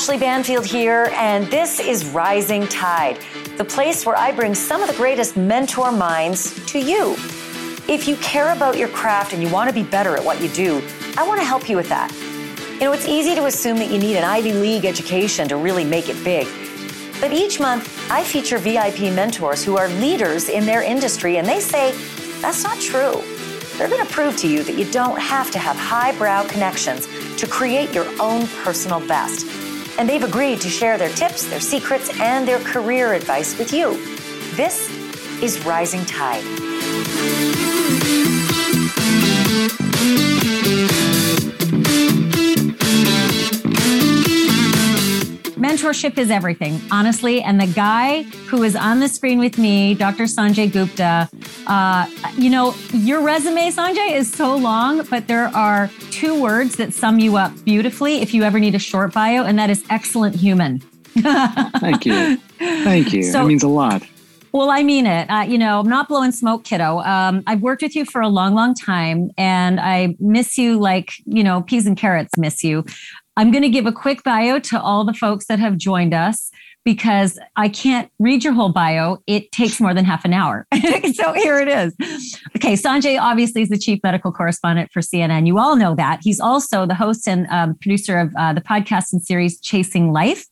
Ashley Banfield here, and this is Rising Tide, the place where I bring some of the greatest mentor minds to you. If you care about your craft and you want to be better at what you do, I want to help you with that. You know, it's easy to assume that you need an Ivy League education to really make it big. But each month, I feature VIP mentors who are leaders in their industry, and they say that's not true. They're going to prove to you that you don't have to have highbrow connections to create your own personal best. And they've agreed to share their tips, their secrets, and their career advice with you. This is Rising Tide. Mentorship is everything, honestly. And the guy who is on the screen with me, Dr. Sanjay Gupta, uh, you know, your resume, Sanjay, is so long, but there are two words that sum you up beautifully if you ever need a short bio, and that is excellent human. Thank you. Thank you. So, that means a lot. Well, I mean it. Uh, you know, I'm not blowing smoke, kiddo. Um, I've worked with you for a long, long time, and I miss you like, you know, peas and carrots miss you. I'm going to give a quick bio to all the folks that have joined us because I can't read your whole bio. It takes more than half an hour. so here it is. Okay, Sanjay obviously is the chief medical correspondent for CNN. You all know that. He's also the host and um, producer of uh, the podcast and series Chasing Life.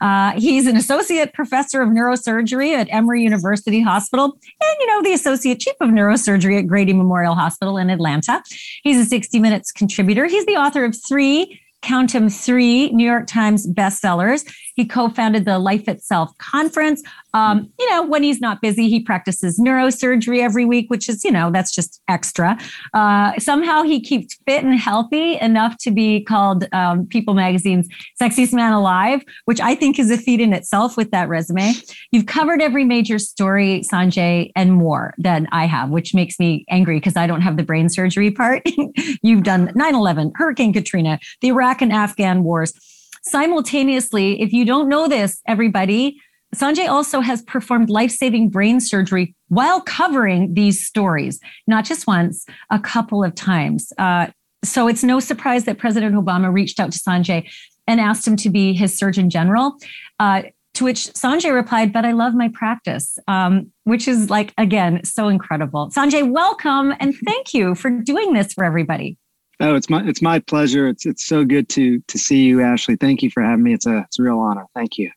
Uh, he's an associate professor of neurosurgery at Emory University Hospital and, you know, the associate chief of neurosurgery at Grady Memorial Hospital in Atlanta. He's a 60 Minutes contributor. He's the author of three count him three New York Times bestsellers. He co-founded the Life Itself conference. Um, you know, when he's not busy, he practices neurosurgery every week, which is, you know, that's just extra. Uh, somehow he keeps fit and healthy enough to be called um, People Magazine's Sexiest Man Alive, which I think is a feat in itself with that resume. You've covered every major story, Sanjay, and more than I have, which makes me angry because I don't have the brain surgery part. You've done 9 11, Hurricane Katrina, the Iraq and Afghan wars Simultaneously, if you don't know this, everybody, Sanjay also has performed life saving brain surgery while covering these stories, not just once, a couple of times. Uh, so it's no surprise that President Obama reached out to Sanjay and asked him to be his Surgeon General. Uh, to which Sanjay replied, But I love my practice, um, which is like, again, so incredible. Sanjay, welcome and thank you for doing this for everybody. Oh, it's my it's my pleasure. It's it's so good to to see you, Ashley. Thank you for having me. It's a it's a real honor. Thank you.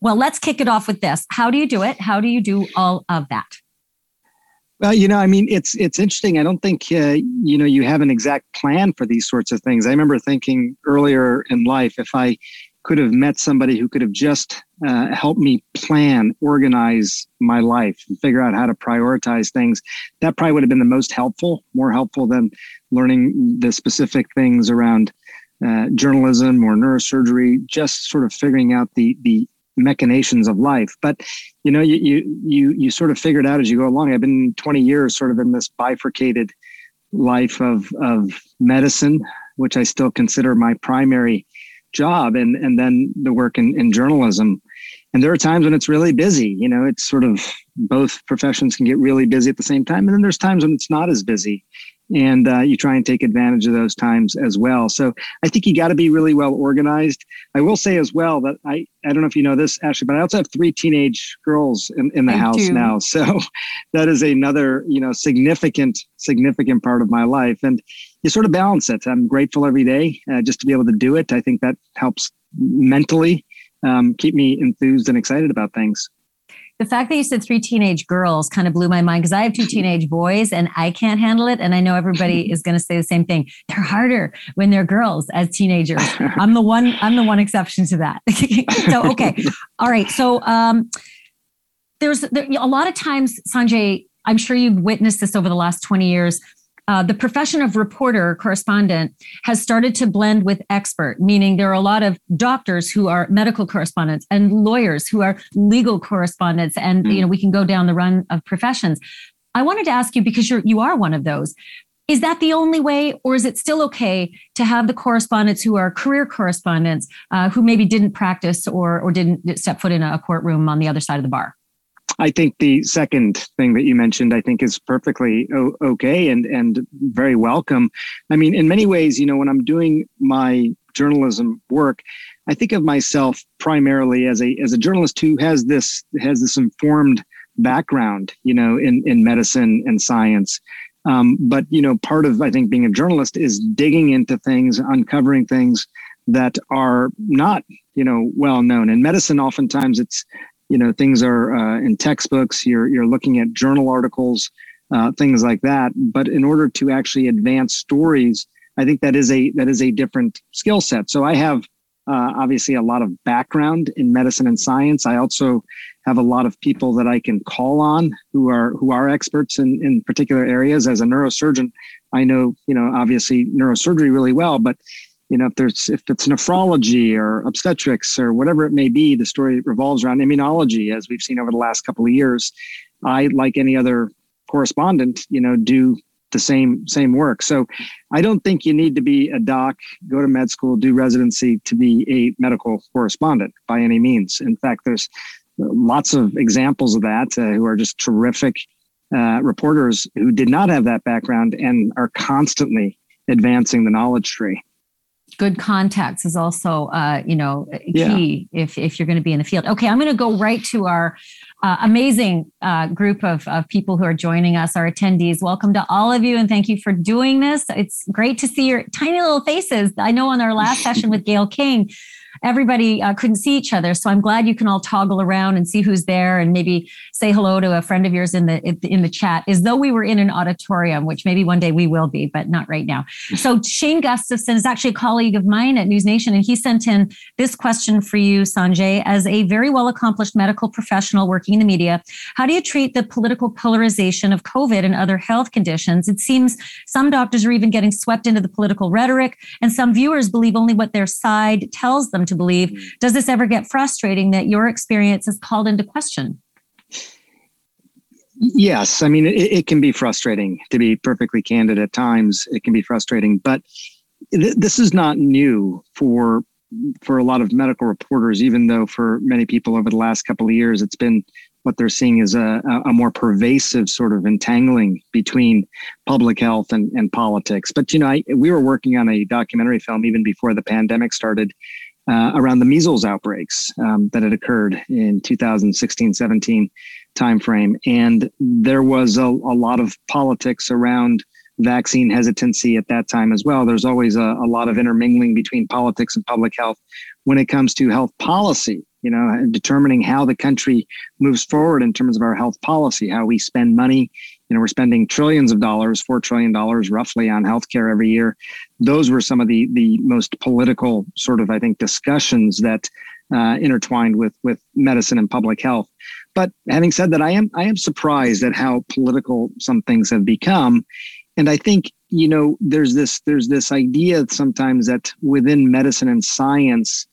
Well, let's kick it off with this. How do you do it? How do you do all of that? Well, you know, I mean, it's it's interesting. I don't think uh, you know you have an exact plan for these sorts of things. I remember thinking earlier in life, if I could have met somebody who could have just uh, helped me plan, organize my life, and figure out how to prioritize things, that probably would have been the most helpful, more helpful than learning the specific things around uh, journalism or neurosurgery, just sort of figuring out the the machinations of life. But you know, you you you you sort of figure it out as you go along. I've been 20 years sort of in this bifurcated life of of medicine, which I still consider my primary job, and and then the work in, in journalism. And there are times when it's really busy. You know, it's sort of both professions can get really busy at the same time, and then there's times when it's not as busy and uh, you try and take advantage of those times as well. So I think you got to be really well organized. I will say as well that I I don't know if you know this, Ashley, but I also have three teenage girls in, in the I house do. now. So that is another you know significant significant part of my life, and you sort of balance it. I'm grateful every day uh, just to be able to do it. I think that helps mentally um, keep me enthused and excited about things the fact that you said three teenage girls kind of blew my mind because I have two teenage boys and I can't handle it. And I know everybody is going to say the same thing. They're harder when they're girls as teenagers. I'm the one, I'm the one exception to that. so, okay. All right. So, um, there's there, a lot of times, Sanjay, I'm sure you've witnessed this over the last 20 years uh, the profession of reporter correspondent has started to blend with expert, meaning there are a lot of doctors who are medical correspondents and lawyers who are legal correspondents, and mm. you know we can go down the run of professions. I wanted to ask you because you're you are one of those. Is that the only way, or is it still okay to have the correspondents who are career correspondents uh, who maybe didn't practice or or didn't step foot in a courtroom on the other side of the bar? I think the second thing that you mentioned, I think, is perfectly o- okay and and very welcome. I mean, in many ways, you know, when I'm doing my journalism work, I think of myself primarily as a as a journalist who has this has this informed background, you know, in in medicine and science. Um, but you know, part of I think being a journalist is digging into things, uncovering things that are not you know well known. In medicine, oftentimes it's you know things are uh, in textbooks. You're you're looking at journal articles, uh, things like that. But in order to actually advance stories, I think that is a that is a different skill set. So I have uh, obviously a lot of background in medicine and science. I also have a lot of people that I can call on who are who are experts in in particular areas. As a neurosurgeon, I know you know obviously neurosurgery really well, but you know if there's if it's nephrology or obstetrics or whatever it may be, the story revolves around immunology, as we've seen over the last couple of years. I, like any other correspondent, you know, do the same same work. So I don't think you need to be a doc, go to med school, do residency to be a medical correspondent by any means. In fact, there's lots of examples of that uh, who are just terrific uh, reporters who did not have that background and are constantly advancing the knowledge tree good contacts is also uh, you know key yeah. if if you're going to be in the field okay i'm going to go right to our uh, amazing uh, group of, of people who are joining us, our attendees. Welcome to all of you, and thank you for doing this. It's great to see your tiny little faces. I know on our last session with Gayle King, everybody uh, couldn't see each other. So I'm glad you can all toggle around and see who's there and maybe say hello to a friend of yours in the in the chat, as though we were in an auditorium, which maybe one day we will be, but not right now. So Shane Gustafson is actually a colleague of mine at News Nation, and he sent in this question for you, Sanjay, as a very well accomplished medical professional working in the media. How do you treat the political polarization of COVID and other health conditions? It seems some doctors are even getting swept into the political rhetoric, and some viewers believe only what their side tells them to believe. Mm. Does this ever get frustrating that your experience is called into question? Yes, I mean it, it, can be frustrating to be perfectly candid at times. It can be frustrating, but th- this is not new for for a lot of medical reporters. Even though for many people over the last couple of years, it's been what they're seeing is a, a more pervasive sort of entangling between public health and, and politics. But you know, I, we were working on a documentary film even before the pandemic started, uh, around the measles outbreaks um, that had occurred in 2016 17 timeframe. And there was a, a, lot of politics around vaccine hesitancy at that time as well. There's always a, a lot of intermingling between politics and public health when it comes to health policy you know, determining how the country moves forward in terms of our health policy, how we spend money. You know, we're spending trillions of dollars, four trillion dollars roughly on healthcare every year. Those were some of the the most political sort of, I think, discussions that uh, intertwined with with medicine and public health. But having said that, I am I am surprised at how political some things have become, and I think you know there's this there's this idea sometimes that within medicine and science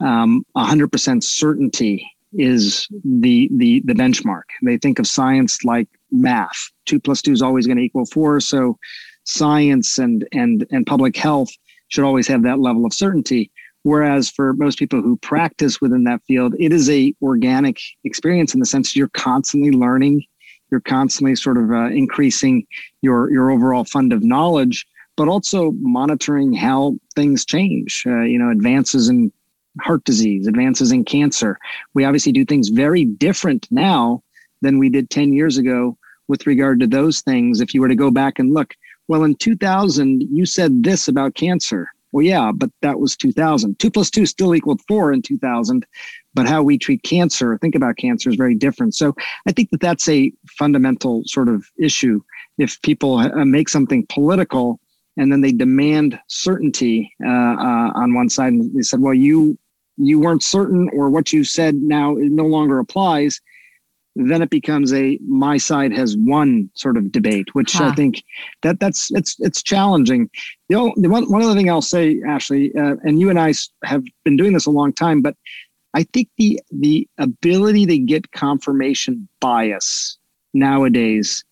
um, 100% certainty is the, the, the benchmark. They think of science like math. Two plus two is always going to equal four. So science and, and, and public health should always have that level of certainty. Whereas for most people who practice within that field, it is a organic experience in the sense you're constantly learning, you're constantly sort of uh, increasing your your overall fund of knowledge, but also monitoring how things change. Uh, you know, advances in heart disease, advances in cancer. We obviously do things very different now than we did 10 years ago with regard to those things. If you were to go back and look, well, in 2000, you said this about cancer. Well, yeah, but that was 2000. Two plus two still equaled four in 2000, but how we treat cancer, think about cancer is very different. So I think that that's a fundamental sort of issue. If people uh, make something political, and then they demand certainty uh, uh, on one side. And they said, "Well, you you weren't certain, or what you said now no longer applies." Then it becomes a my side has won sort of debate, which huh. I think that that's it's it's challenging. The, only, one one other thing I'll say, Ashley, uh, and you and I have been doing this a long time, but I think the the ability to get confirmation bias nowadays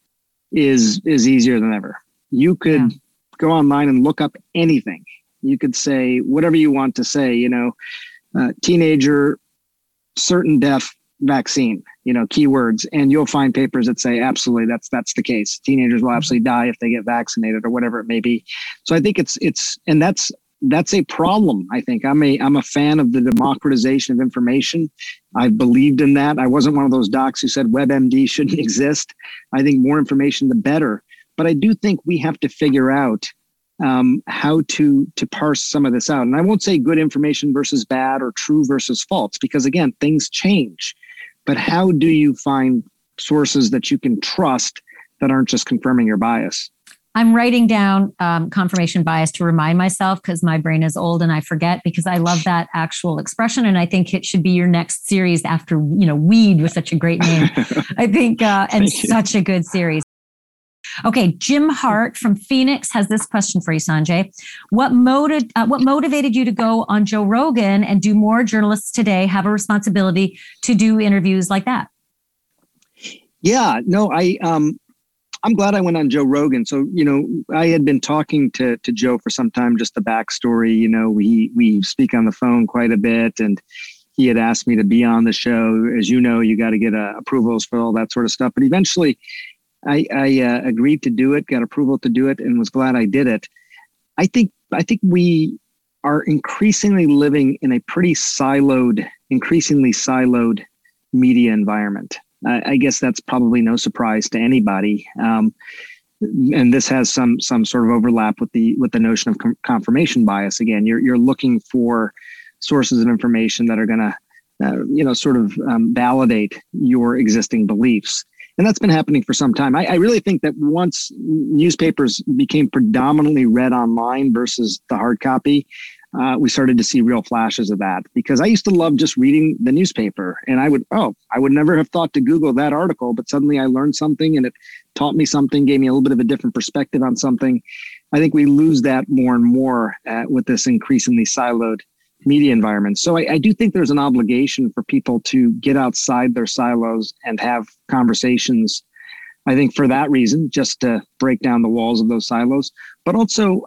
is is easier than ever. You could yeah go online and look up anything. You could say whatever you want to say, you know, uh, teenager, certain death, vaccine, you know, keywords, and you'll find papers that say absolutely that's that's the case. Teenagers will absolutely die if they get vaccinated or whatever it may be. So I think it's it's and that's that's a problem. I think I'm a I'm a fan of the democratization of information. I've believed in that. I wasn't one of those docs who said WebMD shouldn't exist. I think more information the better. But I do think we have to figure out um, how to to parse some of this out. And I won't say good information versus bad or true versus false because again, things change. But how do you find sources that you can trust that aren't just confirming your bias? I'm writing down um, confirmation bias to remind myself because my brain is old and I forget because I love that actual expression and I think it should be your next series after you know weed was such a great name. I think uh, and such a good series. Okay, Jim Hart from Phoenix has this question for you, Sanjay. What motiv- uh, what motivated you to go on Joe Rogan and do more journalists today have a responsibility to do interviews like that? Yeah, no, I um I'm glad I went on Joe Rogan. So, you know, I had been talking to to Joe for some time, just the backstory. You know, we we speak on the phone quite a bit, and he had asked me to be on the show. As you know, you got to get uh, approvals for all that sort of stuff. But eventually, I, I uh, agreed to do it, got approval to do it, and was glad I did it. I think I think we are increasingly living in a pretty siloed, increasingly siloed media environment. I, I guess that's probably no surprise to anybody. Um, and this has some some sort of overlap with the with the notion of com- confirmation bias. Again, you're you're looking for sources of information that are going to, uh, you know, sort of um, validate your existing beliefs and that's been happening for some time. I, I, really think that once newspapers became predominantly read online versus the hard copy, uh, we started to see real flashes of that. Because I used to love just reading the newspaper, and I would, oh, I would never have thought to Google that article, but suddenly I learned something, and it taught me something, gave me a little bit of a different perspective on something. I think we lose that more and more uh, with this increasingly siloed media environments. So I, I, do think there's an obligation for people to get outside their silos and have conversations. I think for that reason, just to break down the walls of those silos, but also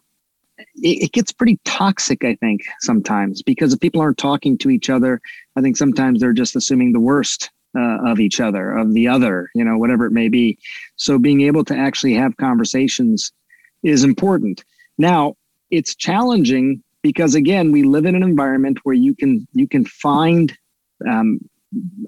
it, it gets pretty toxic, I think, sometimes because if people aren't talking to each other, I think sometimes they're just assuming the worst uh, of each other, of the other, you know, whatever it may be. So being able to actually have conversations is important. Now, it's challenging because again we live in an environment where you can you can find um,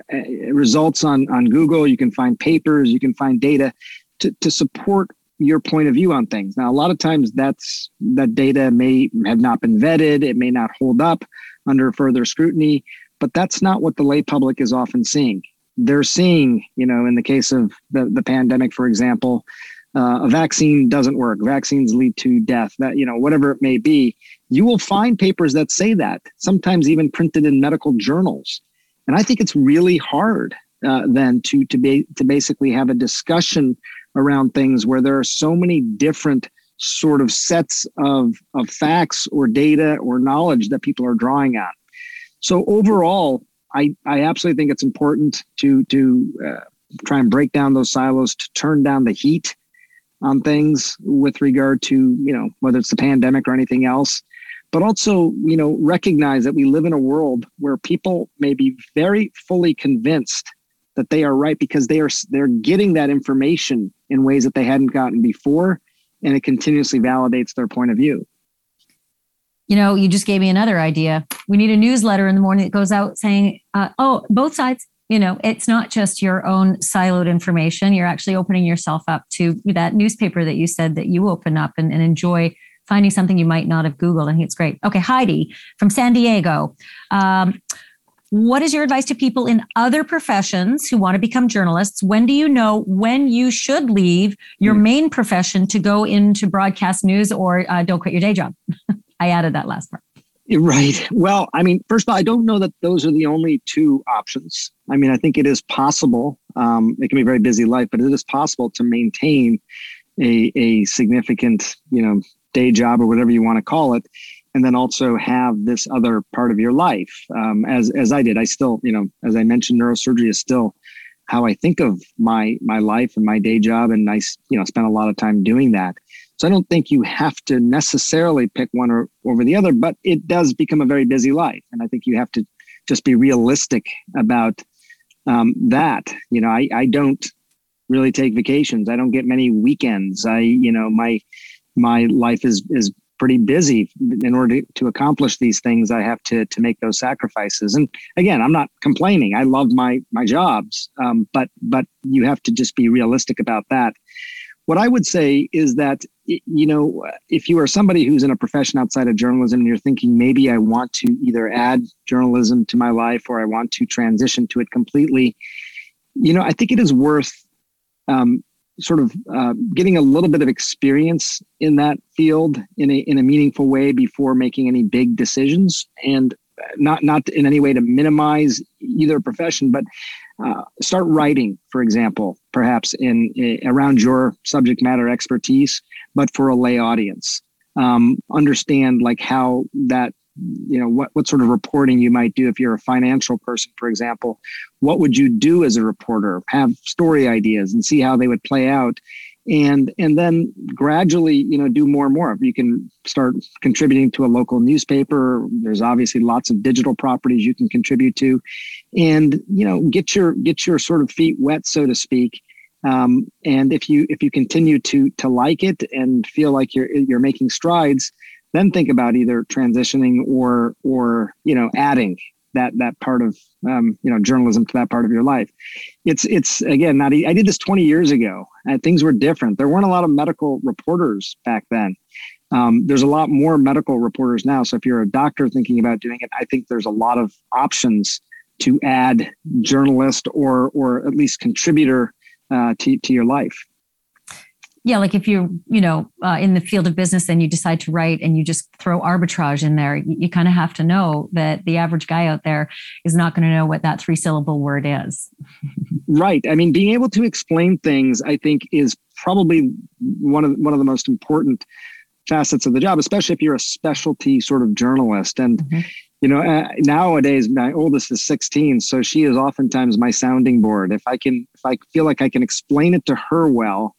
eh, results on on google. You can find papers. You can find data to, to support your point of view on things. Now a lot of times that's that data may have not been vetted. It may not hold up under further scrutiny but that's not what the lay public is often seeing. They're seeing you know in the case of the, the pandemic for example uh, a vaccine doesn't work. Vaccines lead to death that you know whatever it may be you will find papers that say that sometimes even printed in medical journals. And i think it's really hard uh, then to to be to basically have a discussion around things where there are so many different sort of sets of of facts or data or knowledge that people are drawing on. So overall i i absolutely think it's important to to uh, try and break down those silos to turn down the heat on things with regard to you know whether it's the pandemic or anything else but also you know recognize that we live in a world where people may be very fully convinced that they are right because they are they're getting that information in ways that they hadn't gotten before and it continuously validates their point of view. You know you just gave me another idea. We need a newsletter in the morning that goes out saying uh, oh both sides you know it's not just your own siloed information. You're actually opening yourself up to that newspaper that you said that you open up and, and enjoy finding something you might not have googled i think it's great okay heidi from san diego um, what is your advice to people in other professions who want to become journalists when do you know when you should leave your hmm. main profession to go into broadcast news or uh, don't quit your day job i added that last part Right. Well, I mean, first of all, I don't know that those are the only two options. I mean, I think it is possible. Um, it can be a very busy life, but it is possible to maintain a, a significant, you know, day job or whatever you want to call it, and then also have this other part of your life. Um, as as I did, I still, you know, as I mentioned, neurosurgery is still how I think of my my life and my day job, and I, you know, spend a lot of time doing that. So I don't think you have to necessarily pick one or over the other, but it does become a very busy life. And I think you have to just be realistic about um, that. You know, I, I don't really take vacations. I don't get many weekends. I, you know, my my life is is pretty busy. In order to accomplish these things, I have to to make those sacrifices. And again, I'm not complaining. I love my my jobs, um, but but you have to just be realistic about that. What I would say is that you know if you are somebody who's in a profession outside of journalism and you're thinking maybe I want to either add journalism to my life or I want to transition to it completely, you know I think it is worth um, sort of uh, getting a little bit of experience in that field in a in a meaningful way before making any big decisions and not not in any way to minimize either profession but uh, start writing for example perhaps in, in, around your subject matter expertise but for a lay audience. Um, understand like how that you know what what sort of reporting you might do if you're a financial person for example. What would you do as a reporter? Have story ideas and see how they would play out. And and then gradually you know do more and more. You can start contributing to a local newspaper there's obviously lots of digital properties you can contribute to. And you know get your get your sort of feet wet so to speak. Um, and if you if you continue to to like it and feel like you're you're making strides then think about either transitioning or or you know adding that that part of um, you know journalism to that part of your life. It's it's again not i did this 20 years ago and things were different. There weren't a lot of medical reporters back then. Um, there's a lot more medical reporters now so if you're a doctor thinking about doing it i think there's a lot of options to add journalist or or at least contributor uh, to, to your life yeah like if you're you know uh, in the field of business and you decide to write and you just throw arbitrage in there you, you kind of have to know that the average guy out there is not going to know what that three syllable word is. Right. I mean being able to explain things i think is probably one of one of the most important facets of the job especially if you're a specialty sort of journalist. And mm-hmm. you know uh, nowadays my oldest is 16 so she is oftentimes my sounding board. If i can if i feel like i can explain it to her well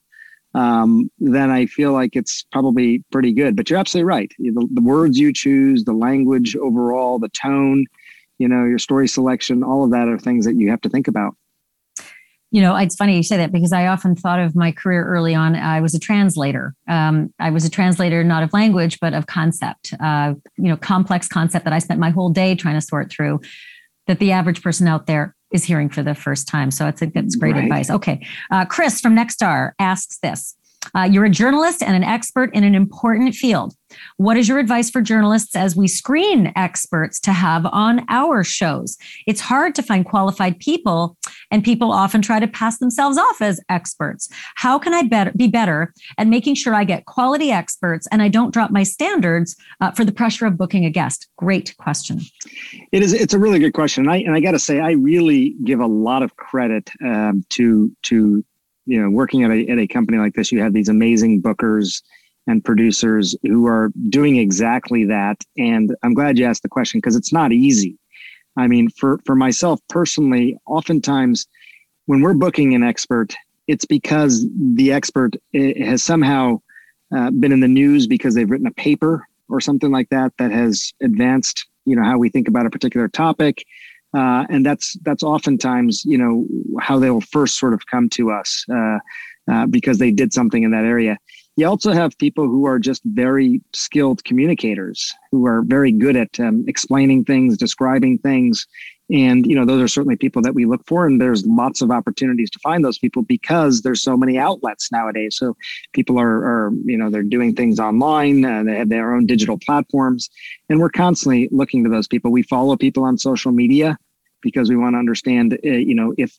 um, then I feel like it's probably pretty good. But you're absolutely right. The, the, words you choose, the language overall, the tone, you know, your story selection, all of that are things that you have to think about. You know, it's funny you say that because I often thought of my career early on. I was a translator. Um, I was a translator not of language, but of concept. Uh, you know, complex concept that I spent my whole day trying to sort through. That the average person out there is hearing for the first time. So I think that's great right. advice. Okay. Uh, Chris from Nexstar asks this uh, You're a journalist and an expert in an important field. What is your advice for journalists as we screen experts to have on our shows? It's hard to find qualified people, and people often try to pass themselves off as experts. How can I better, be better at making sure I get quality experts and I don't drop my standards uh, for the pressure of booking a guest? Great question. It is. It's a really good question, and I, and I got to say, I really give a lot of credit um, to to you know working at a, at a company like this you have these amazing bookers and producers who are doing exactly that. And i'm glad you asked the question because it's not easy. I mean for for myself personally oftentimes when we're booking an expert it's because the expert eh, has somehow uh, been in the news because they've written a paper or something like that that has advanced you know how we think about a particular topic uh, and that's that's oftentimes you know how they'll first sort of come to us uh, uh, because they did something in that area. You also have people who are just very skilled communicators who are very good at um, explaining things, describing things, and you know those are certainly people that we look for and there's lots of opportunities to find those people because there's so many outlets nowadays. So people are, are you know they're doing things online uh, they have their own digital platforms. And we're constantly looking to those people. We follow people on social media because we want to understand uh, you know if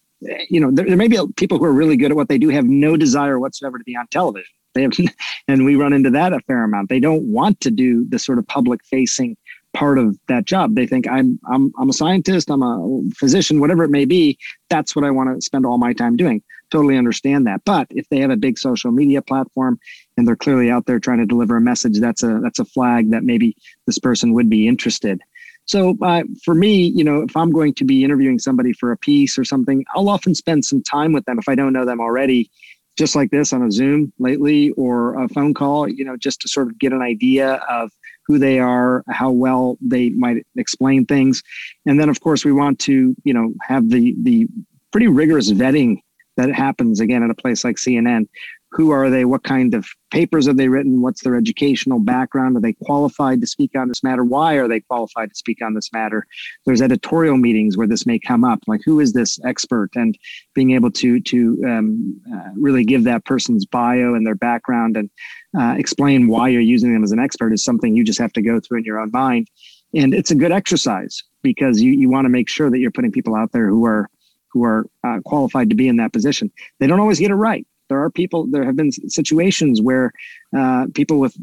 you know there, there may be people who are really good at what they do have no desire whatsoever to be on television they have and we run into that a fair amount they don't want to do the sort of public facing part of that job. They think I'm I'm I'm a scientist, I'm a physician, whatever it may be. That's what I want to spend all my time doing. Totally understand that. But if they have a big social media platform and they're clearly out there trying to deliver a message, that's a that's a flag that maybe this person would be interested. So uh, for me, you know, if I'm going to be interviewing somebody for a piece or something, I'll often spend some time with them if I don't know them already just like this on a Zoom lately or a phone call, you know, just to sort of get an idea of who they are, how well they might explain things. And then of course we want to, you know, have the the pretty rigorous vetting that happens again at a place like CNN. Who are they? What kind of papers have they written? What's their educational background? Are they qualified to speak on this matter? Why are they qualified to speak on this matter? There's editorial meetings where this may come up, like who is this expert, and being able to to um, uh, really give that person's bio and their background and uh, explain why you're using them as an expert is something you just have to go through in your own mind. And it's a good exercise because you you want to make sure that you're putting people out there who are who are uh, qualified to be in that position. They don't always get it right. There are people. There have been situations where uh, people with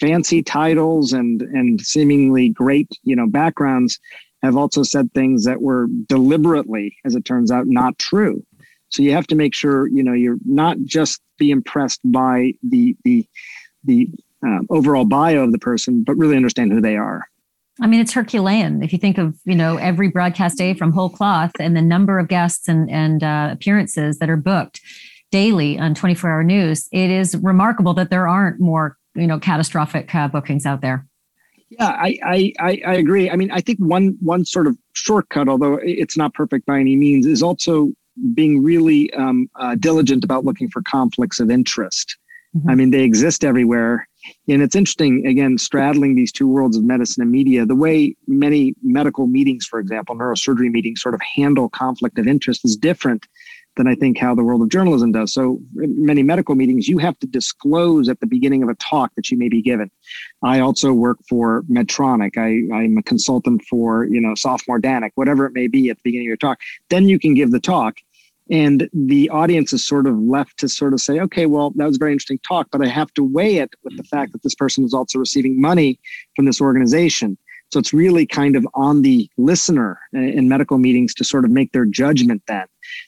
fancy titles and and seemingly great you know backgrounds have also said things that were deliberately, as it turns out, not true. So you have to make sure you know you're not just be impressed by the the the um, overall bio of the person, but really understand who they are. I mean, it's Herculean. If you think of, you know, every broadcast day from whole cloth and the number of guests and, and uh, appearances that are booked daily on 24 hour news, it is remarkable that there aren't more, you know, catastrophic uh, bookings out there. Yeah, I, I, I agree. I mean, I think one one sort of shortcut, although it's not perfect by any means, is also being really um, uh, diligent about looking for conflicts of interest. Mm-hmm. I mean, they exist everywhere. And it's interesting, again, straddling these two worlds of medicine and media, the way many medical meetings, for example, neurosurgery meetings sort of handle conflict of interest is different than I think how the world of journalism does. So many medical meetings, you have to disclose at the beginning of a talk that you may be given. I also work for Medtronic. I, I'm a consultant for, you know, Sofamor Danek, whatever it may be at the beginning of your talk. Then you can give the talk and the audience is sort of left to sort of say okay well that was a very interesting talk but i have to weigh it with the mm-hmm. fact that this person is also receiving money from this organization so it's really kind of on the listener in medical meetings to sort of make their judgment then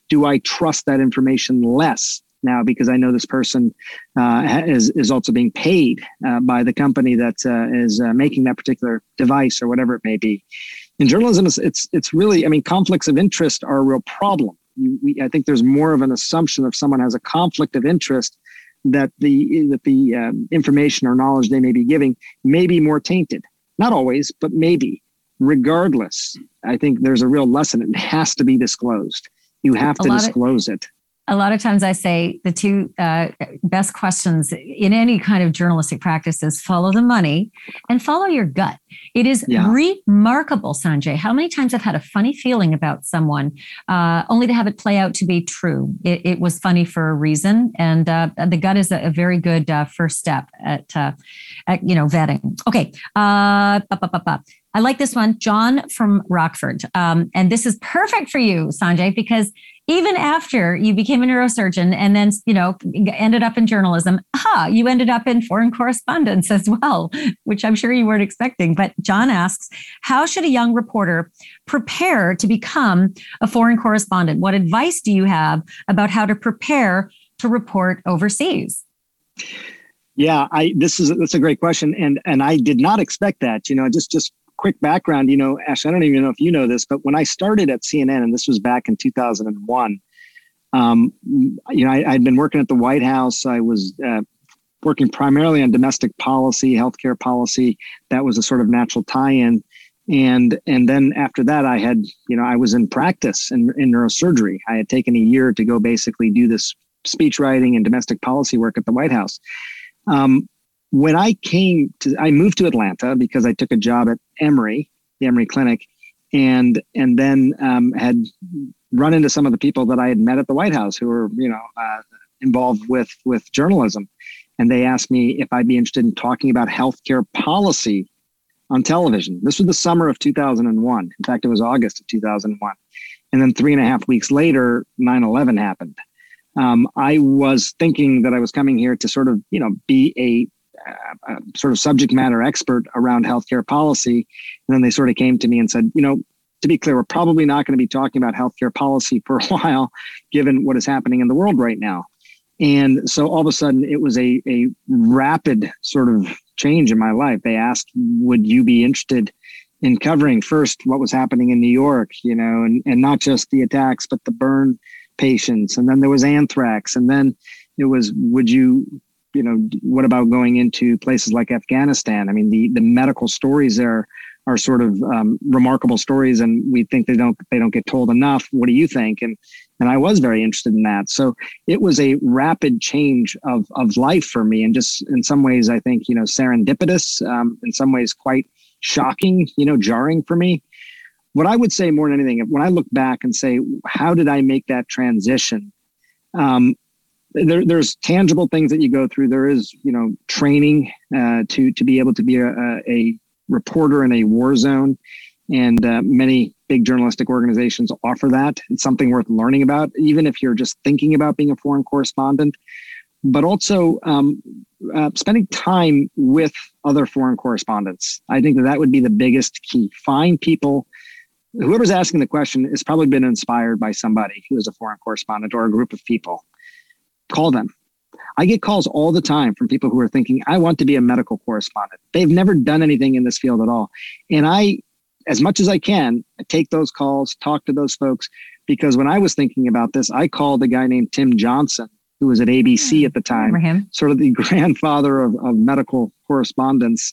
do i trust that information less now because I know this person uh, is is also being paid uh, by the company that uh, is uh, making that particular device or whatever it may be. In journalism, it's, it's it's really I mean conflicts of interest are a real problem you, we, I think there's more of an assumption if someone has a conflict of interest that the that the um, information or knowledge they may be giving may be more tainted. Not always, but maybe. Regardless, I think there's a real lesson. It has to be disclosed. You have to disclose of, it a lot of times I say the two uh, best questions in any kind of journalistic practice is follow the money and follow your gut. It is yeah. remarkable, Sanjay, how many times I've had a funny feeling about someone uh, only to have it play out to be true. It, it was funny for a reason, and uh, the gut is a, a very good uh, first step at, uh, at, you know vetting. Okay, uh, I like this one, John from Rockford. Um, and this is perfect for you, Sanjay, because even after you became a neurosurgeon and then, you know, ended up in journalism, aha, you ended up in foreign correspondence as well, which I'm sure you weren't expecting. But John asks, how should a young reporter prepare to become a foreign correspondent? What advice do you have about how to prepare to report overseas? Yeah, I this is that's a great question, and and I did not expect that. You know, just just quick background, you know, Ash, I don't even know if you know this, but when I started at CNN, and this was back in 2001, um, you know, I, had been working at the White House. I was uh, working primarily on domestic policy, healthcare policy. That was a sort of natural tie-in. And and then after that, I had, you know, I was in practice in, in neurosurgery. I had taken a year to go basically do this speech writing and domestic policy work at the White House. Um, when I came to, I moved to Atlanta because I took a job at Emory, the Emory Clinic, and and then um, had run into some of the people that I had met at the White House who were, you know, uh, involved with with journalism, and they asked me if I'd be interested in talking about healthcare policy on television. This was the summer of 2001. In fact, it was August of 2001, and then three and a half weeks later, 9/11 happened. Um, I was thinking that I was coming here to sort of, you know, be a uh, sort of subject matter expert around healthcare policy. And then they sort of came to me and said, you know, to be clear, we're probably not going to be talking about healthcare policy for a while, given what is happening in the world right now. And so all of a sudden, it was a, a rapid sort of change in my life. They asked, would you be interested in covering first what was happening in New York, you know, and, and not just the attacks, but the burn patients. And then there was anthrax. And then it was, would you you know, what about going into places like Afghanistan? I mean, the the medical stories there are sort of um, remarkable stories, and we think they don't they don't get told enough. What do you think? And and I was very interested in that. So it was a rapid change of of life for me, and just in some ways, I think you know serendipitous. Um, in some ways, quite shocking, you know, jarring for me. What I would say more than anything, when I look back and say, how did I make that transition? Um, there, there's tangible things that you go through. There is, you know, training uh, to to be able to be a, a reporter in a war zone, and uh, many big journalistic organizations offer that. It's something worth learning about, even if you're just thinking about being a foreign correspondent. But also um, uh, spending time with other foreign correspondents. I think that that would be the biggest key. Find people. Whoever's asking the question has probably been inspired by somebody who is a foreign correspondent or a group of people call them. I get calls all the time from people who are thinking, I want to be a medical correspondent. They've never done anything in this field at all. And I, as much as I can, I take those calls, talk to those folks, because when I was thinking about this, I called a guy named Tim Johnson, who was at ABC hmm. at the time, sort of the grandfather of, of medical correspondence.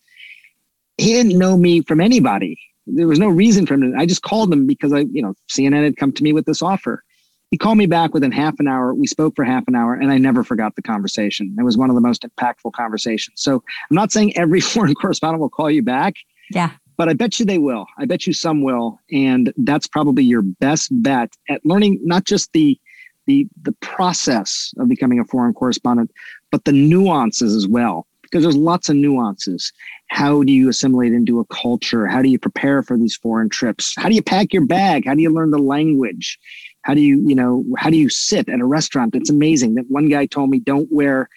He didn't know me from anybody. There was no reason for him. To, I just called him because I, you know, CNN had come to me with this offer. He called me back within half an hour. We spoke for half an hour, and I never forgot the conversation. It was one of the most impactful conversations. So I'm not saying every foreign correspondent will call you back. Yeah. But I bet you they will. I bet you some will. And that's probably your best bet at learning not just the the the process of becoming a foreign correspondent, but the nuances as well. Because there's lots of nuances. How do you assimilate into a culture? How do you prepare for these foreign trips? How do you pack your bag? How do you learn the language? How do you, you know, how do you sit at a restaurant? It's amazing that one guy told me don't wear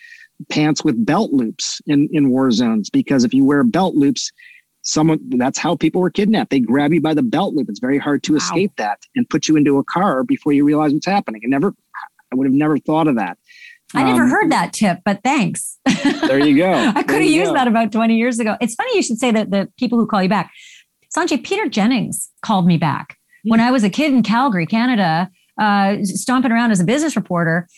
pants with belt loops in, in war zones because if you wear belt loops, someone that's how people were kidnapped. They grab you by the belt loop. It's very hard to wow. escape that and put you into a car before you realize what's happening. I never, I would have never thought of that. I never um, heard that tip, but thanks. There you go. I could have used go. that about 20 years ago. It's funny you should say that the people who call you back. Sanjay, Peter Jennings called me back when I was a kid in Calgary, Canada, uh, stomping around as a business reporter.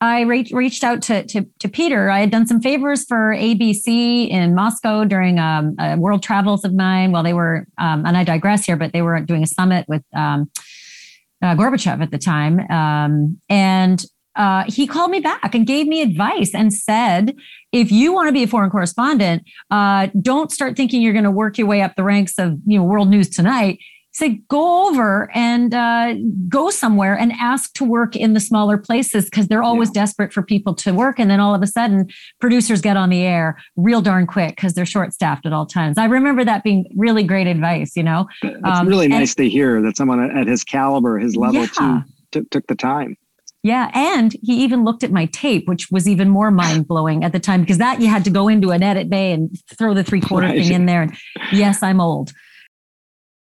I re- reached out to, to, to, Peter. I had done some favors for ABC in Moscow during um, world travels of mine while they were, um, and I digress here, but they were doing a summit with um, uh, Gorbachev at the time. Um, and uh, he called me back and gave me advice and said, if you want to be a foreign correspondent, uh, don't start thinking you're going to work your way up the ranks of you know World News Tonight say go over and uh, go somewhere and ask to work in the smaller places because they're always yeah. desperate for people to work and then all of a sudden producers get on the air real darn quick because they're short staffed at all times i remember that being really great advice you know it's um, really nice and, to hear that someone at his caliber his level yeah. too t- took the time yeah. And he even looked at my tape, which was even more mind blowing at the time because that you had to go into an edit bay and throw the three quarter right. thing in there. And yes, I'm old.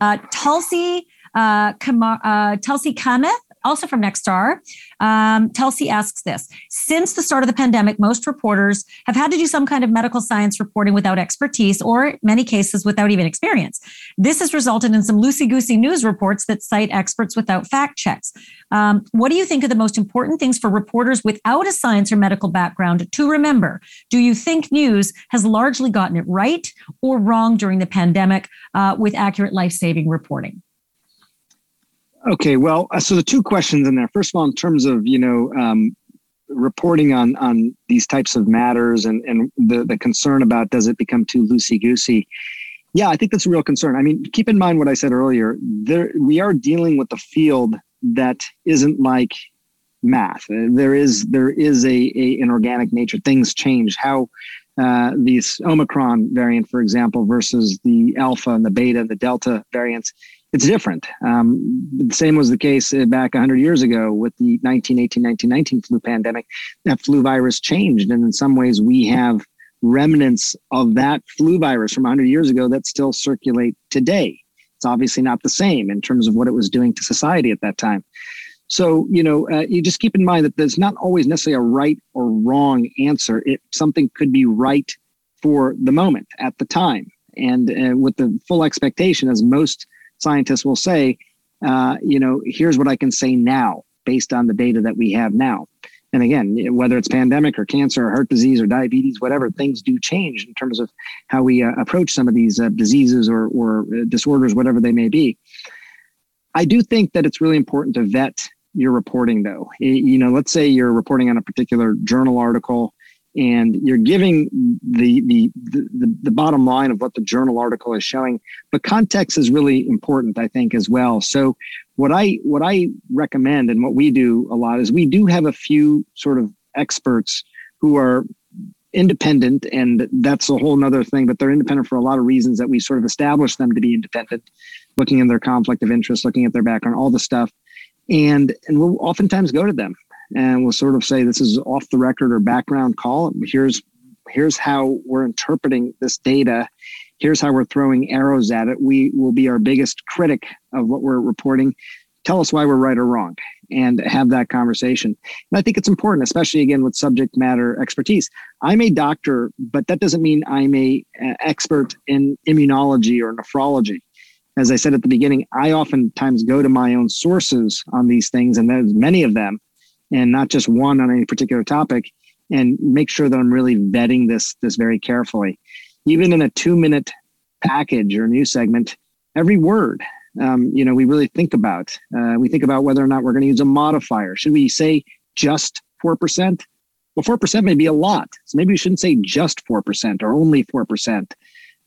Uh, Tulsi, uh, Kamar, uh, Tulsi Kameth, also from Nexstar. Um, Tulsi asks this Since the start of the pandemic, most reporters have had to do some kind of medical science reporting without expertise or, many cases, without even experience. This has resulted in some loosey goosey news reports that cite experts without fact checks. Um, what do you think are the most important things for reporters without a science or medical background to remember? Do you think news has largely gotten it right or wrong during the pandemic uh, with accurate life saving reporting? Okay, well, uh, so the two questions in there. First of all, in terms of you know um, reporting on on these types of matters and and the the concern about does it become too loosey goosey? Yeah, I think that's a real concern. I mean, keep in mind what I said earlier. There, we are dealing with a field that isn't like math. There is there is a, a an organic nature. Things change. How uh, these Omicron variant, for example, versus the Alpha and the Beta and the Delta variants, it's different. Um, the same was the case back 100 years ago with the 1918, 1919 flu pandemic. That flu virus changed, and in some ways, we have remnants of that flu virus from 100 years ago that still circulate today. It's obviously not the same in terms of what it was doing to society at that time. So, you know, uh, you just keep in mind that there's not always necessarily a right or wrong answer. It something could be right for the moment at the time, and uh, with the full expectation, as most scientists will say, uh, you know, here's what I can say now based on the data that we have now. And again, whether it's pandemic or cancer or heart disease or diabetes, whatever, things do change in terms of how we uh, approach some of these uh, diseases or, or uh, disorders, whatever they may be. I do think that it's really important to vet your reporting, though. You know, let's say you're reporting on a particular journal article and you're giving the, the the the bottom line of what the journal article is showing but context is really important i think as well. So what i what i recommend and what we do a lot is we do have a few sort of experts who are independent and that's a whole nother thing but they're independent for a lot of reasons that we sort of establish them to be independent looking at their conflict of interest looking at their background all the stuff. And and we'll oftentimes go to them and we'll sort of say this is off the record or background call. Here's here's how we're interpreting this data. Here's how we're throwing arrows at it. We will be our biggest critic of what we're reporting. Tell us why we're right or wrong and have that conversation. And I think it's important, especially again with subject matter expertise. I'm a doctor, but that doesn't mean I'm a, a expert in immunology or nephrology as I said at the beginning, I oftentimes go to my own sources on these things, and there's many of them and not just one on any particular topic and make sure that I'm really vetting this this very carefully. Even in a two minute package or news segment, every word, um, you know, we really think about. Uh, we think about whether or not we're going to use a modifier. Should we say just four percent? Well, four percent may be a lot, so maybe we shouldn't say just four percent or only four percent.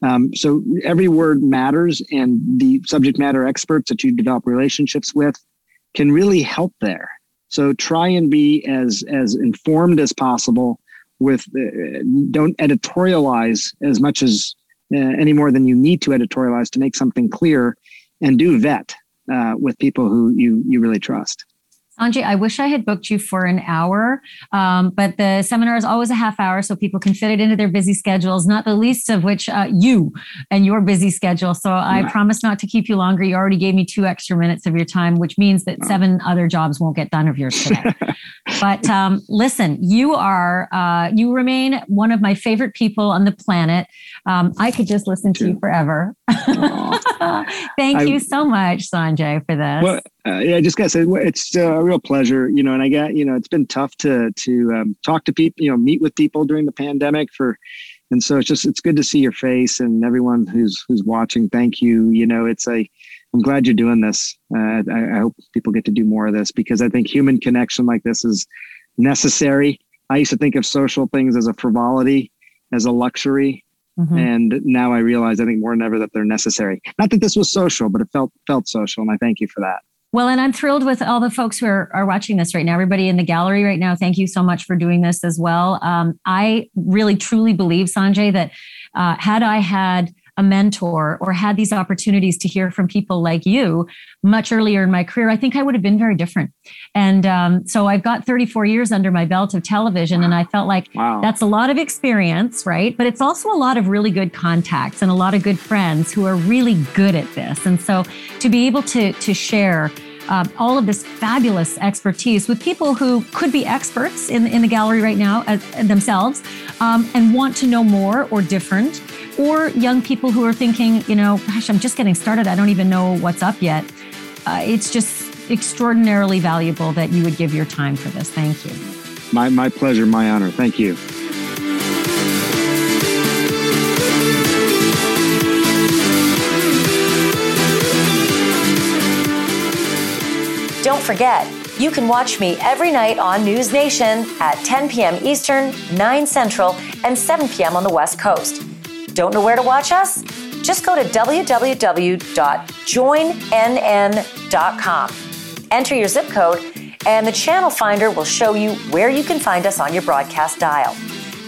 Um, so every word matters, and the subject matter experts that you develop relationships with can really help there. So try and be as as informed as possible. With uh, don't editorialize as much as uh, any more than you need to editorialize to make something clear, and do vet uh, with people who you you really trust. Sanjay, I wish I had booked you for an hour, um, but the seminar is always a half hour, so people can fit it into their busy schedules, not the least of which uh, you and your busy schedule. So I promise not to keep you longer. You already gave me two extra minutes of your time, which means that seven other jobs won't get done of yours today. but um, listen, you are, uh, you remain one of my favorite people on the planet. Um, I could just listen to you forever. Thank I, you so much, Sanjay, for this. Well, uh, yeah, I just gotta say it's a real pleasure, you know. And I got, you know, it's been tough to to um, talk to people, you know, meet with people during the pandemic for, and so it's just it's good to see your face and everyone who's who's watching. Thank you. You know, it's a I'm glad you're doing this. Uh, I, I hope people get to do more of this because I think human connection like this is necessary. I used to think of social things as a frivolity, as a luxury, Mm-hmm. And now I realize I think more than ever that they're necessary. Not that this was social, but it felt felt social. And I thank you for that. Well, and I'm thrilled with all the folks who are, are watching this right now. Everybody in the gallery right now, thank you so much for doing this as well. Um, I really truly believe, Sanjay, that uh, had I had a mentor or had these opportunities to hear from people like you much earlier in my career, I think I would have been very different. And um, so I've got 34 years under my belt of television, and I felt like wow. that's a lot of experience, right? But it's also a lot of really good contacts and a lot of good friends who are really good at this. And so to be able to to share um, all of this fabulous expertise with people who could be experts in, in the gallery right now uh, themselves um, and want to know more or different, or young people who are thinking, you know, gosh, I'm just getting started. I don't even know what's up yet. Uh, it's just extraordinarily valuable that you would give your time for this. Thank you. My, my pleasure, my honor. Thank you. Don't forget, you can watch me every night on News Nation at 10 p.m. Eastern, 9 Central, and 7 p.m. on the West Coast. Don't know where to watch us? Just go to www.joinnn.com. Enter your zip code, and the channel finder will show you where you can find us on your broadcast dial.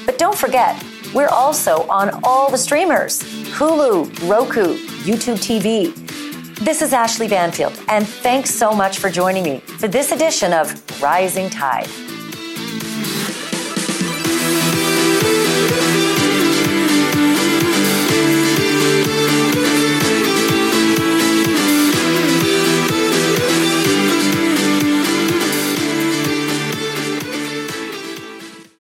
But don't forget, we're also on all the streamers Hulu, Roku, YouTube TV. This is Ashley Banfield, and thanks so much for joining me for this edition of Rising Tide.